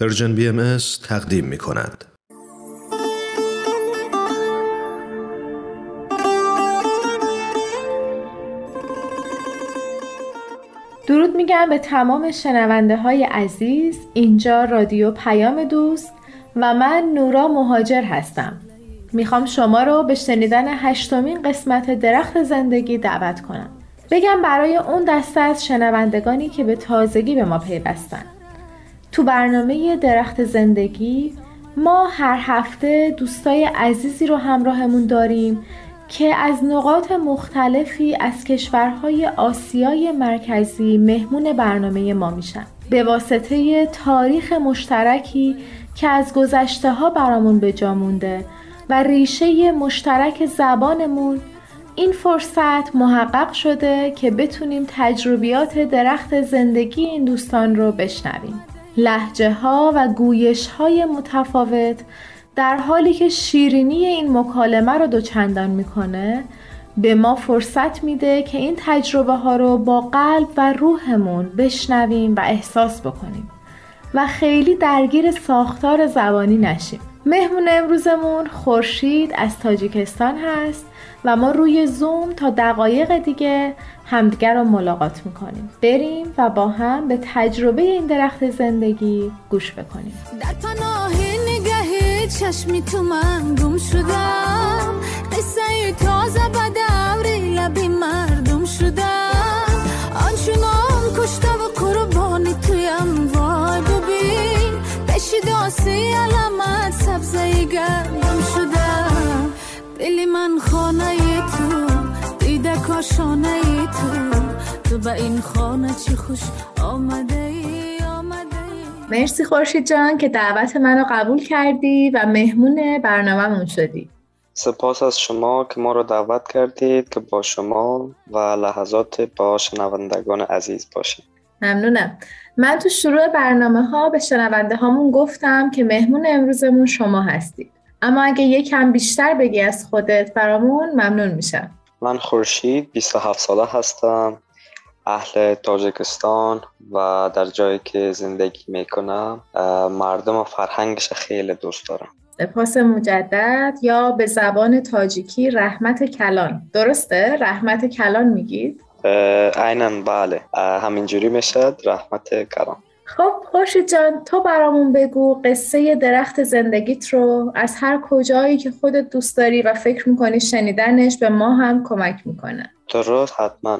Persian BM تقدیم می کند. درود میگم به تمام شنونده های عزیز. اینجا رادیو پیام دوست و من نورا مهاجر هستم. می‌خوام شما رو به شنیدن هشتمین قسمت درخت زندگی دعوت کنم. بگم برای اون دسته از شنوندگانی که به تازگی به ما پیوستن. تو برنامه درخت زندگی ما هر هفته دوستای عزیزی رو همراهمون داریم که از نقاط مختلفی از کشورهای آسیای مرکزی مهمون برنامه ما میشن. به واسطه تاریخ مشترکی که از گذشته ها برامون به جا مونده و ریشه مشترک زبانمون این فرصت محقق شده که بتونیم تجربیات درخت زندگی این دوستان رو بشنویم. لحجه ها و گویش های متفاوت در حالی که شیرینی این مکالمه رو دوچندان می‌کنه به ما فرصت میده که این تجربه ها رو با قلب و روحمون بشنویم و احساس بکنیم و خیلی درگیر ساختار زبانی نشیم. مهمون امروزمون خورشید از تاجیکستان هست. و ما روی زوم تا دقایق دیگه همدیگر رو ملاقات می‌کنیم. بریم و با هم به تجربه این درخت زندگی گوش بکنیم. در پناه نگه چشمی تو من گم شدم. قصه تازه به دوری لبی مردم شدم. آنچنان کشته و قربانی تویم وای ببین. پیش داسی علامت سبزه شدم دلی من خانه تو دیده کاشانه تو. تو به این خانه چی خوش آمده ای آمده ای. مرسی خورشید جان که دعوت منو قبول کردی و مهمون برنامهمون شدی. سپاس از شما که ما رو دعوت کردید که با شما و لحظات با شنوندگان عزیز باشیم. ممنونم. من تو شروع برنامه ها به شنونده هامون گفتم که مهمون امروزمون شما هستید. اما اگه یکم بیشتر بگی از خودت برامون ممنون میشم. من خورشید 27 ساله هستم. اهل تاجیکستان و در جایی که زندگی می‌کنم مردم و فرهنگش خیلی دوست دارم. سپاس مجدد یا به زبان تاجیکی رحمت کلان. درسته؟ رحمت کلان میگید؟ عینا بله. همینجوری می‌شد. رحمت کلان. خب خورشید جان تو برامون بگو قصه درخت زندگیت رو از هر کجایی که خودت دوست داری و فکر می‌کنی شنیدنش به ما هم کمک می‌کنه. درست حتما.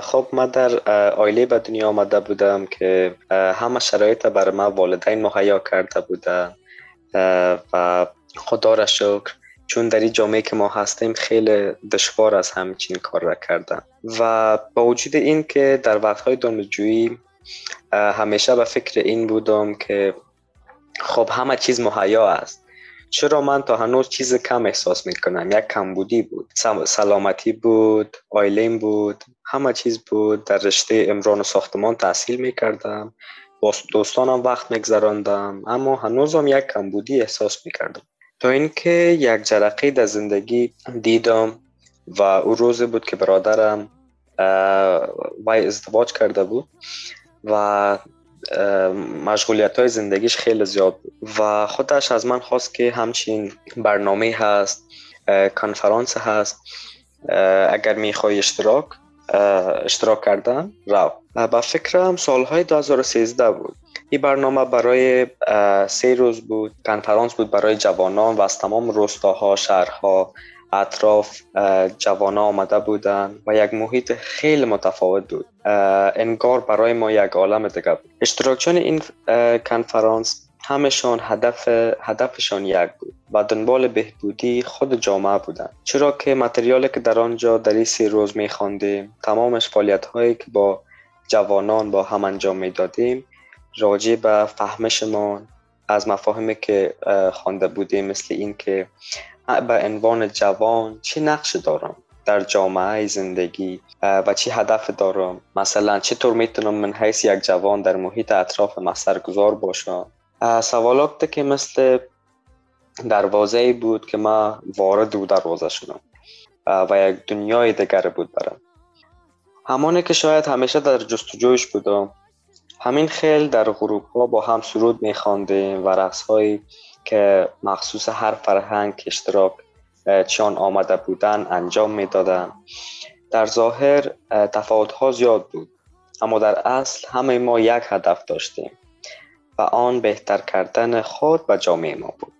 خب من در آیله به دنیا آمده بودم که همه شرایط بر من والدین مهیا کرده بودن. و خدا را شکر چون در این جامعه که ما هستیم خیلی دشوار از همچین کار را کردن. و با وجود این که در وقتهای دانشجویی همیشه به فکر این بودم که خب همه چیز مهیا است. چرا من تا هنوز چیز کم احساس می‌کنم؟ یک کمبودی بود. سلامتی بود آیلین بود همه چیز بود. در رشته امران و ساختمان تحصیل می‌کردم. با دوستانم وقت میگذراندم. اما هنوزم یک کمبودی احساس می‌کردم. تا اینکه یک جرقه در زندگی دیدم و او روزی بود که برادرم وای ازدواج کرده بود. و مشغولیت های زندگیش خیلی زیاد و خودش از من خواست که همچین برنامه هست کنفرانس هست. اگر می‌خوای اشتراک اشتراک کردن رو با فکرم سالهای 2013 بود. این برنامه برای سه روز بود. کنفرانس بود برای جوانان و از تمام روستاها شهرها. اطراف جوان آمده بودن و یک محیط خیلی متفاوت بود. انگار برای ما یک عالم دیگه بود. اشتراکچان این کنفرانس همشان هدف هدفشان یک بود و دنبال بهبودی خود جامعه بودن. چرا که متریالی که در آنجا در این سی روز می خواندیم تمامش فعالیت هایی که با جوانان با هم انجام می دادیم راجع به فهمشمان از مفاهیمی که خوانده بودیم مثل این که به عنوان جوان چه نقش دارم در جامعه زندگی و چه هدف دارم؟ مثلا چطور می‌تونم من حیث یک جوان در محیط اطراف گذار باشم؟ سوالات که مثل دروازه بود که ما وارد او دروازه شدم و یک دنیای دیگر بود برم همانه که شاید همیشه در جستجویش بودم. همین خیل در غروب ها با هم سرود میخواندیم و رقص هایی که مخصوص هر فرهنگ اشتراک چون آمده بودن انجام می‌دادم در ظاهر تفاوت ها زیاد بود اما در اصل همه ما یک هدف داشتیم و آن بهتر کردن خود و جامعه ما بود.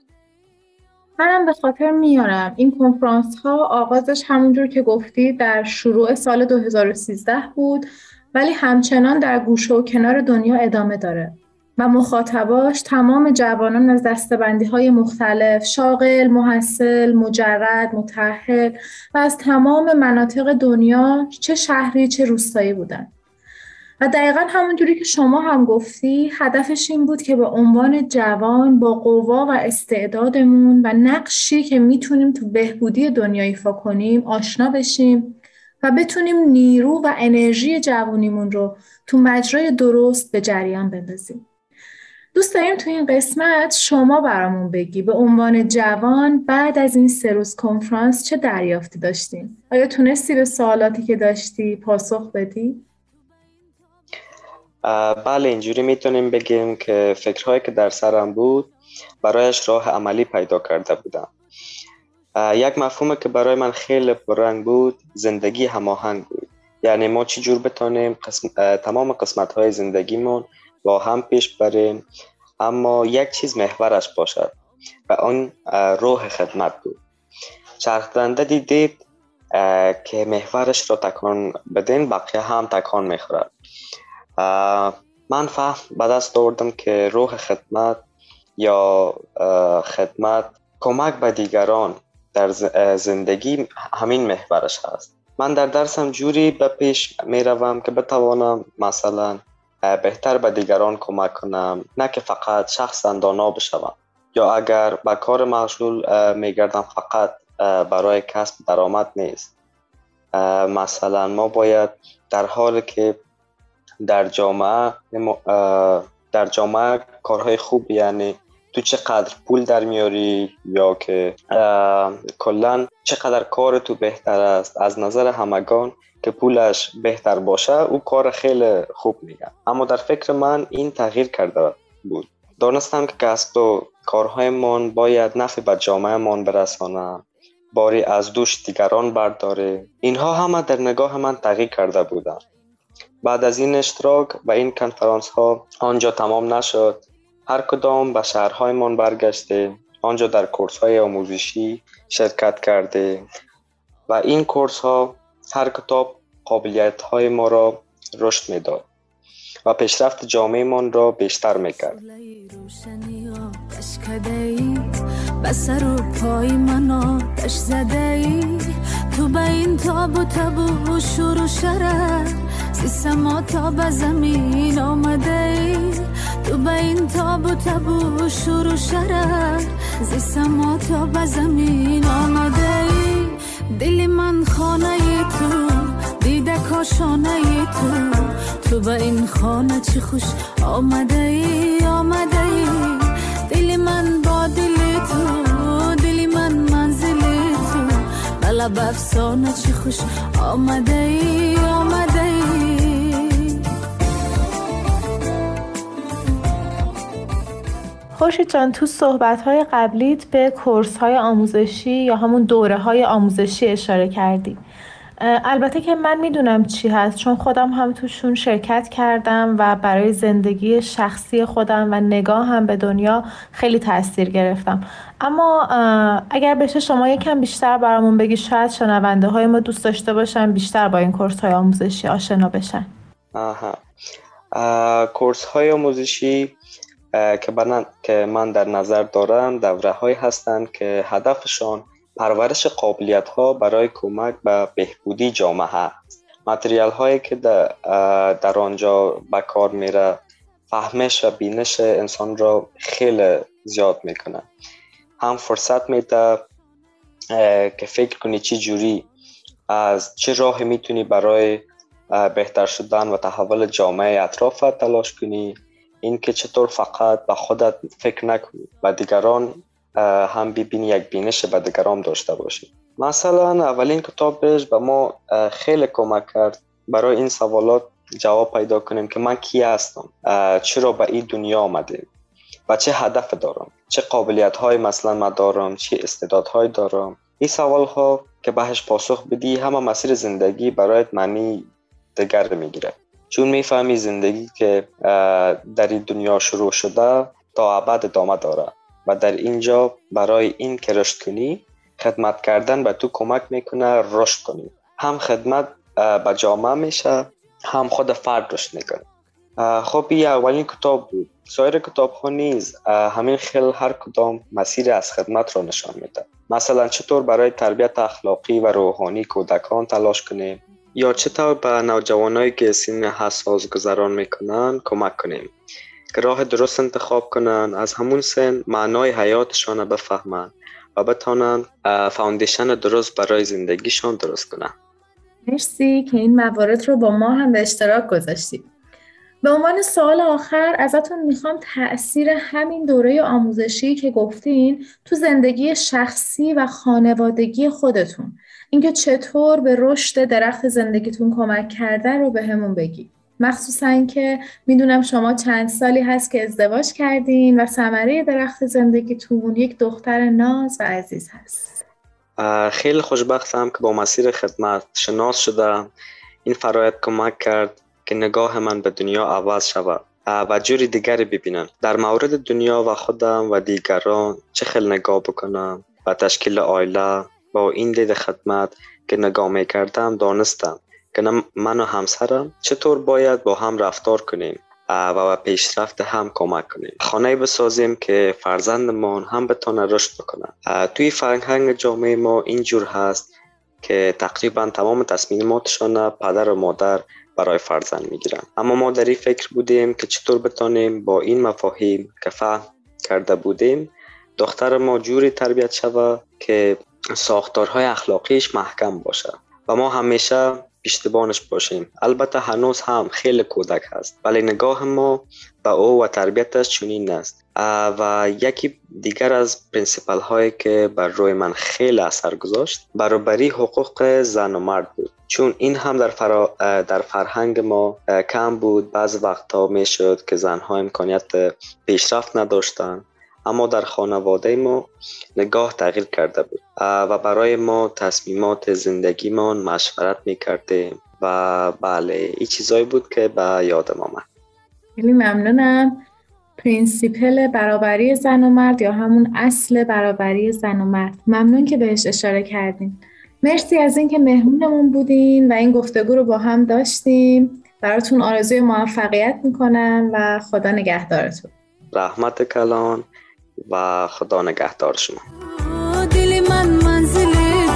منم به خاطر میارم. این کنفرانس ها آغازش همونجور که گفتی در شروع سال 2013 بود. ولی همچنان در گوشه و کنار دنیا ادامه داره و مخاطباش تمام جوانان از دستبندی های مختلف شاغل، محصل، مجرد، متحل و از تمام مناطق دنیا چه شهری چه روستایی بودن. و دقیقا همونجوری که شما هم گفتی هدفش این بود که به عنوان جوان با قوا و استعدادمون و نقشی که می‌تونیم تو بهبودی دنیا ایفا کنیم آشنا بشیم و بتونیم نیرو و انرژی جوانیمون رو تو مجرای درست به جریان بندازیم. دوست داریم تو این قسمت شما برامون بگی به عنوان جوان بعد از این سه روز کنفرانس چه دریافتی داشتیم؟ آیا تونستی به سوالاتی که داشتی پاسخ بدی؟ بله اینجوری می‌تونیم بگیم که فکرهایی که در سرم بود برایش راه عملی پیدا کرده بودم یک مفهوم که برای من خیلی پررنگ بود زندگی هماهنگ بود. یعنی ما چی جور بتانیم قسم، تمام قسمت های زندگیمون با هم پیش بریم اما یک چیز محورش باشد و آن روح خدمت بود. چرخدنده دیدید که محورش را تکان بدین بقیه هم تکان می‌خورد. من فهم به دست آوردم که روح خدمت یا خدمت کمک به دیگران در زندگی همین محورش هست. من در درسم جوری به پیش می روم که بتوانم مثلا بهتر به دیگران کمک کنم نه که فقط شخص دانا بشوم. یا اگر به کار مشغول می گردم فقط برای کسب درآمد نیست. مثلا ما باید در حالی که در جامعه در جامعه کارهای خوب یعنی تو چقدر پول در میاری یا که کلا چقدر کار تو بهتر است؟ از نظر همگان که پولش بهتر باشه او کار خیلی خوب میگن اما در فکر من این تغییر کرده بود. دانستم که کسب و کارهایمان باید نفع به جامعهمان برسانه. باری از دوش دیگران برداره. اینها همه در نگاه من تغییر کرده بودن. بعد از این اشتراک و این کنفرانس ها آنجا تمام نشد. هر کدام به شهرهایمان برگشته آنجا در کورس های آموزشی شرکت کرده و این کورس ها هر کتاب قابلیت های ما را رشد می‌داد و پیشرفت جامعه من را بیشتر می‌کرد. تو به این تاب و تبو و شور شرر سیسما تا به زمین آمده ای تو به این تاب و تبو و شور و شرر زیسما تا به زمین آمده ای؟ دل من خانه تو دیده کاشانه تو تو به این خانه چی خوش آمده ای؟ آمده ای. دل من با دل تو دل من منزل تو بلب افسانه چی خوش آمده ای؟ آمده خوشی جان تو صحبت های قبلیت به کورس های آموزشی یا همون دوره های آموزشی اشاره کردی. البته که من می‌دونم چی هست چون خودم هم توشون شرکت کردم و برای زندگی شخصی خودم و نگاه هم به دنیا خیلی تاثیر گرفتم. اما اگر بشه شما یکم بیشتر برامون بگی شاید شنونده های ما دوست داشته باشن بیشتر با این کورس های آموزشی آشنا بشن. آها. کورس های آموزشی که, من در نظر دارم دوره های هستند که هدفشان پرورش قابلیت ها برای کمک به بهبودی جامعه است. متریال هایی که در آنجا به کار میره فهمش و بینش انسان را خیلی زیاد می‌کنه. هم فرصت میده که فکر کنی چی جوری از چه راه می‌تونی برای بهتر شدن و تحول جامعه اطراف تلاش کنی. اینکه چطور فقط به خودت فکر نکنی و دیگران هم ببینی یک بینش به دیگران داشته باشی. مثلا اولین کتابش به ما خیلی کمک کرد برای این سوالات جواب پیدا کنیم که من کی هستم؟ چرا به این دنیا آمدیم؟ و چه هدف دارم؟ چه قابلیت های مثلا ما دارم؟ چه استعدادهای دارم؟ این سوال ها که بهش پاسخ بدی همه مسیر زندگی برایت معنی دگر می‌گیره. چون می‌فهمی زندگی که در این دنیا شروع شده تا ابد ادامه داره و در اینجا برای این که رشد کنی خدمت کردن به تو کمک می‌کنه رشد کنی. هم خدمت به جامعه میشه هم خود فرد رشد می‌کنه. خب این اولین کتاب بود. سایر کتاب ها نیز همین خیل هر کدام مسیر از خدمت را نشان میده. مثلا چطور برای تربیت اخلاقی و روحانی کودکان تلاش کنیم؟ یا چطور به نوجوانایی که سین حساس گذران می‌کنن کمک کنیم. که راه درست انتخاب کنن از همون سن معنای حیاتشان بفهمن و بتانن فاوندیشن درست برای زندگیشان درست کنن. مرسی که این موارد رو با ما هم به اشتراک گذاشتید. به عنوان سوال آخر ازتون می‌خوام تاثیر همین دوره آموزشی که گفتین تو زندگی شخصی و خانوادگی خودتون. اینکه چطور به رشد درخت زندگیتون کمک کرده رو به همون بگی. مخصوصا که می‌دونم شما چند سالی هست که ازدواج کردین و ثمره درخت زندگیتون یک دختر ناز و عزیز هست. خیلی خوشبختم که با مسیر خدمت شناس شدم. این فرایت کمک کرد که نگاه من به دنیا عوض شود و جوری دیگری ببینم. در مورد دنیا و خودم و دیگران چه خیلی نگاه بکنم و تشکیل آیله با این دید خدمت که نگاه می کردم دانستم که من و همسرم چطور باید با هم رفتار کنیم و به پیشرفت هم کمک کنیم. خانه بسازیم که فرزندمان هم بتونه رشد بکنن. توی فرهنگ جامعه ما اینجور هست که تقریبا تمام تصمیماتشان پدر و مادر برای فرزند می‌گیرن. اما ما در این فکر بودیم که چطور بتانیم با این مفاهیم که فهم کرده بودیم دختر ما جوری تربیت شود که ساختارهای اخلاقیش محکم باشه و ما همیشه پشتبانش باشیم. البته هنوز هم خیلی کودک هست ولی نگاه ما به او و تربیتش چنین است. و یکی دیگر از principle هایی که بر روی من خیلی اثر گذاشت برابری حقوق زن و مرد بود. چون این هم در, فرا... در فرهنگ ما کم بود. بعض وقتها می شد که زنها امکانیت پیشرفت نداشتند اما در خانواده ما نگاه تغییر کرده بود و برای ما تصمیمات زندگیمان مشورت می‌کردیم و بله این چیزایی بود که به یادم آمد. خیلی ممنونم. principle برابری زن و مرد یا همون اصل برابری زن و مرد. ممنون که بهش اشاره کردیم مرسی از اینکه مهمونمون بودین و این گفتگو رو با هم داشتیم. براتون آرزوی موفقیت می‌کنم و خدا نگهدارتون. رحمت کلان. و خدا نگهدار شما. دلی من منزل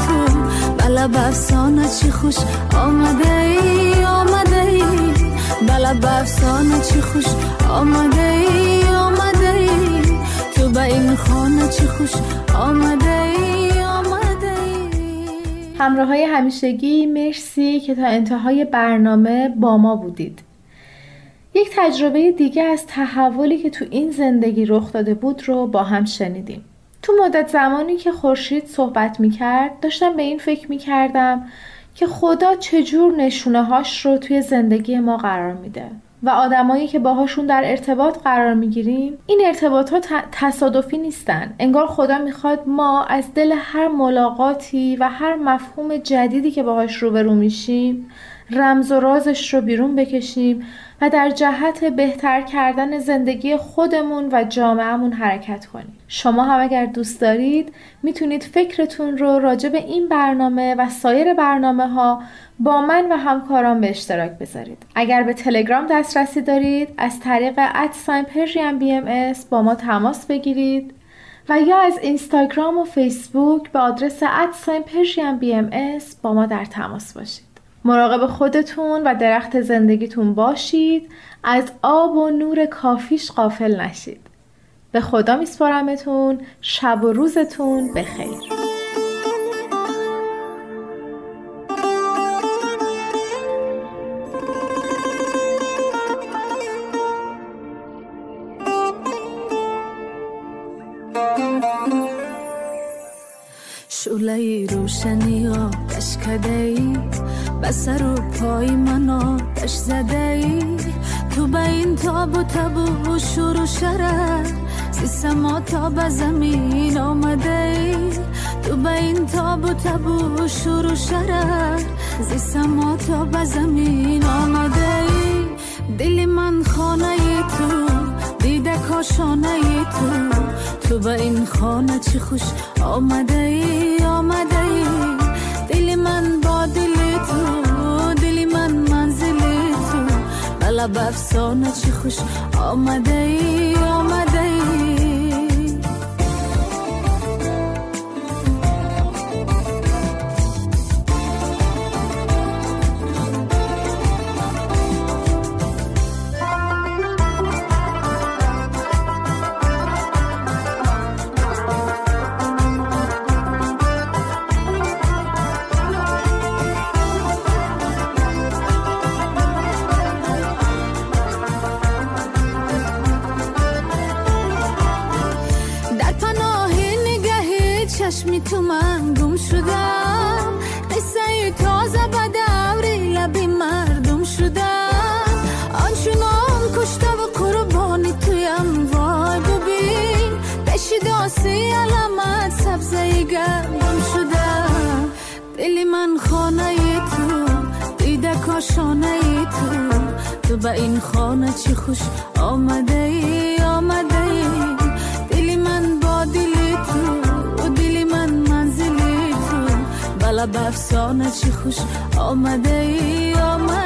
تو بلا بفسانه چی خوش آمده ای آمده ای بلا بفسانه چی خوش آمده ای آمده ای تو به این خانه چی خوش آمده ای آمده ای همراه های همیشگی مرسی که تا انتهای برنامه با ما بودید. یک تجربه دیگه از تحولی که تو این زندگی رخ داده بود رو با هم شنیدیم. تو مدت زمانی که خورشید صحبت می‌کرد داشتم به این فکر می‌کردم که خدا چجور نشونه هاش رو توی زندگی ما قرار میده و آدمایی که باهاشون در ارتباط قرار می‌گیریم این ارتباط ها تصادفی نیستن انگار خدا می‌خواد ما از دل هر ملاقاتی و هر مفهوم جدیدی که باهاش روبرو میشیم رمز و رازش رو بیرون بکشیم و در جهت بهتر کردن زندگی خودمون و جامعهمون حرکت کنیم. شما هم اگر دوست دارید می‌تونید فکرتون رو راجع به این برنامه و سایر برنامه ها با من و همکاران به اشتراک بذارید. اگر به تلگرام دسترسی دارید از طریق ادساین پرژیم بی ام با ما تماس بگیرید و یا از اینستاگرام و فیسبوک به آدرس ادساین پرژیم بی ام با ما در تماس باشید. مراقب خودتون و درخت زندگیتون باشید. از آب و نور کافیش قافل نشید. به خدا میسپارمتون. شب و روزتون بخیر. شوله روشنی سر و پای من آتش زده ای؟ تو به این تاب و تبو و شور و شرر زی تا به زمین آمده ای؟ تو به این تاب و تبو و شور و شرر زی تا به زمین آمده ای؟ دل من خانه تو دیده کاشانه تو تو به این خانه چی خوش آمده ای؟ آمده ای. دل من با دل تو بلا بفسانه چی خوش آمده ای آمده داسی علامت سبزه گردم شدم دلی من خانه تو دیده کاشانه تو. تو به این خانه چی خوش آمده ای؟ آمده ای. دلی من با دلی تو لب افسانه چی خوش آمده ای؟ آمده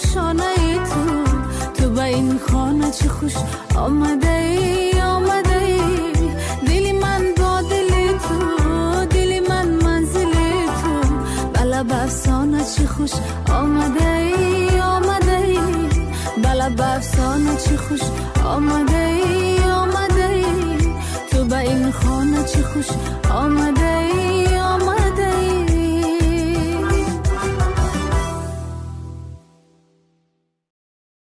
دیده کاشانه تو تو به این خانه چه خوش آمده ای آمده ای. دلی من با دل تو دلی من منزل تو. بلا بفسانه چی خوش آمده ای آمده ای. بلا بفسانه چی خوش آمده ای آمده ای. تو به این خانه چی خوش آمده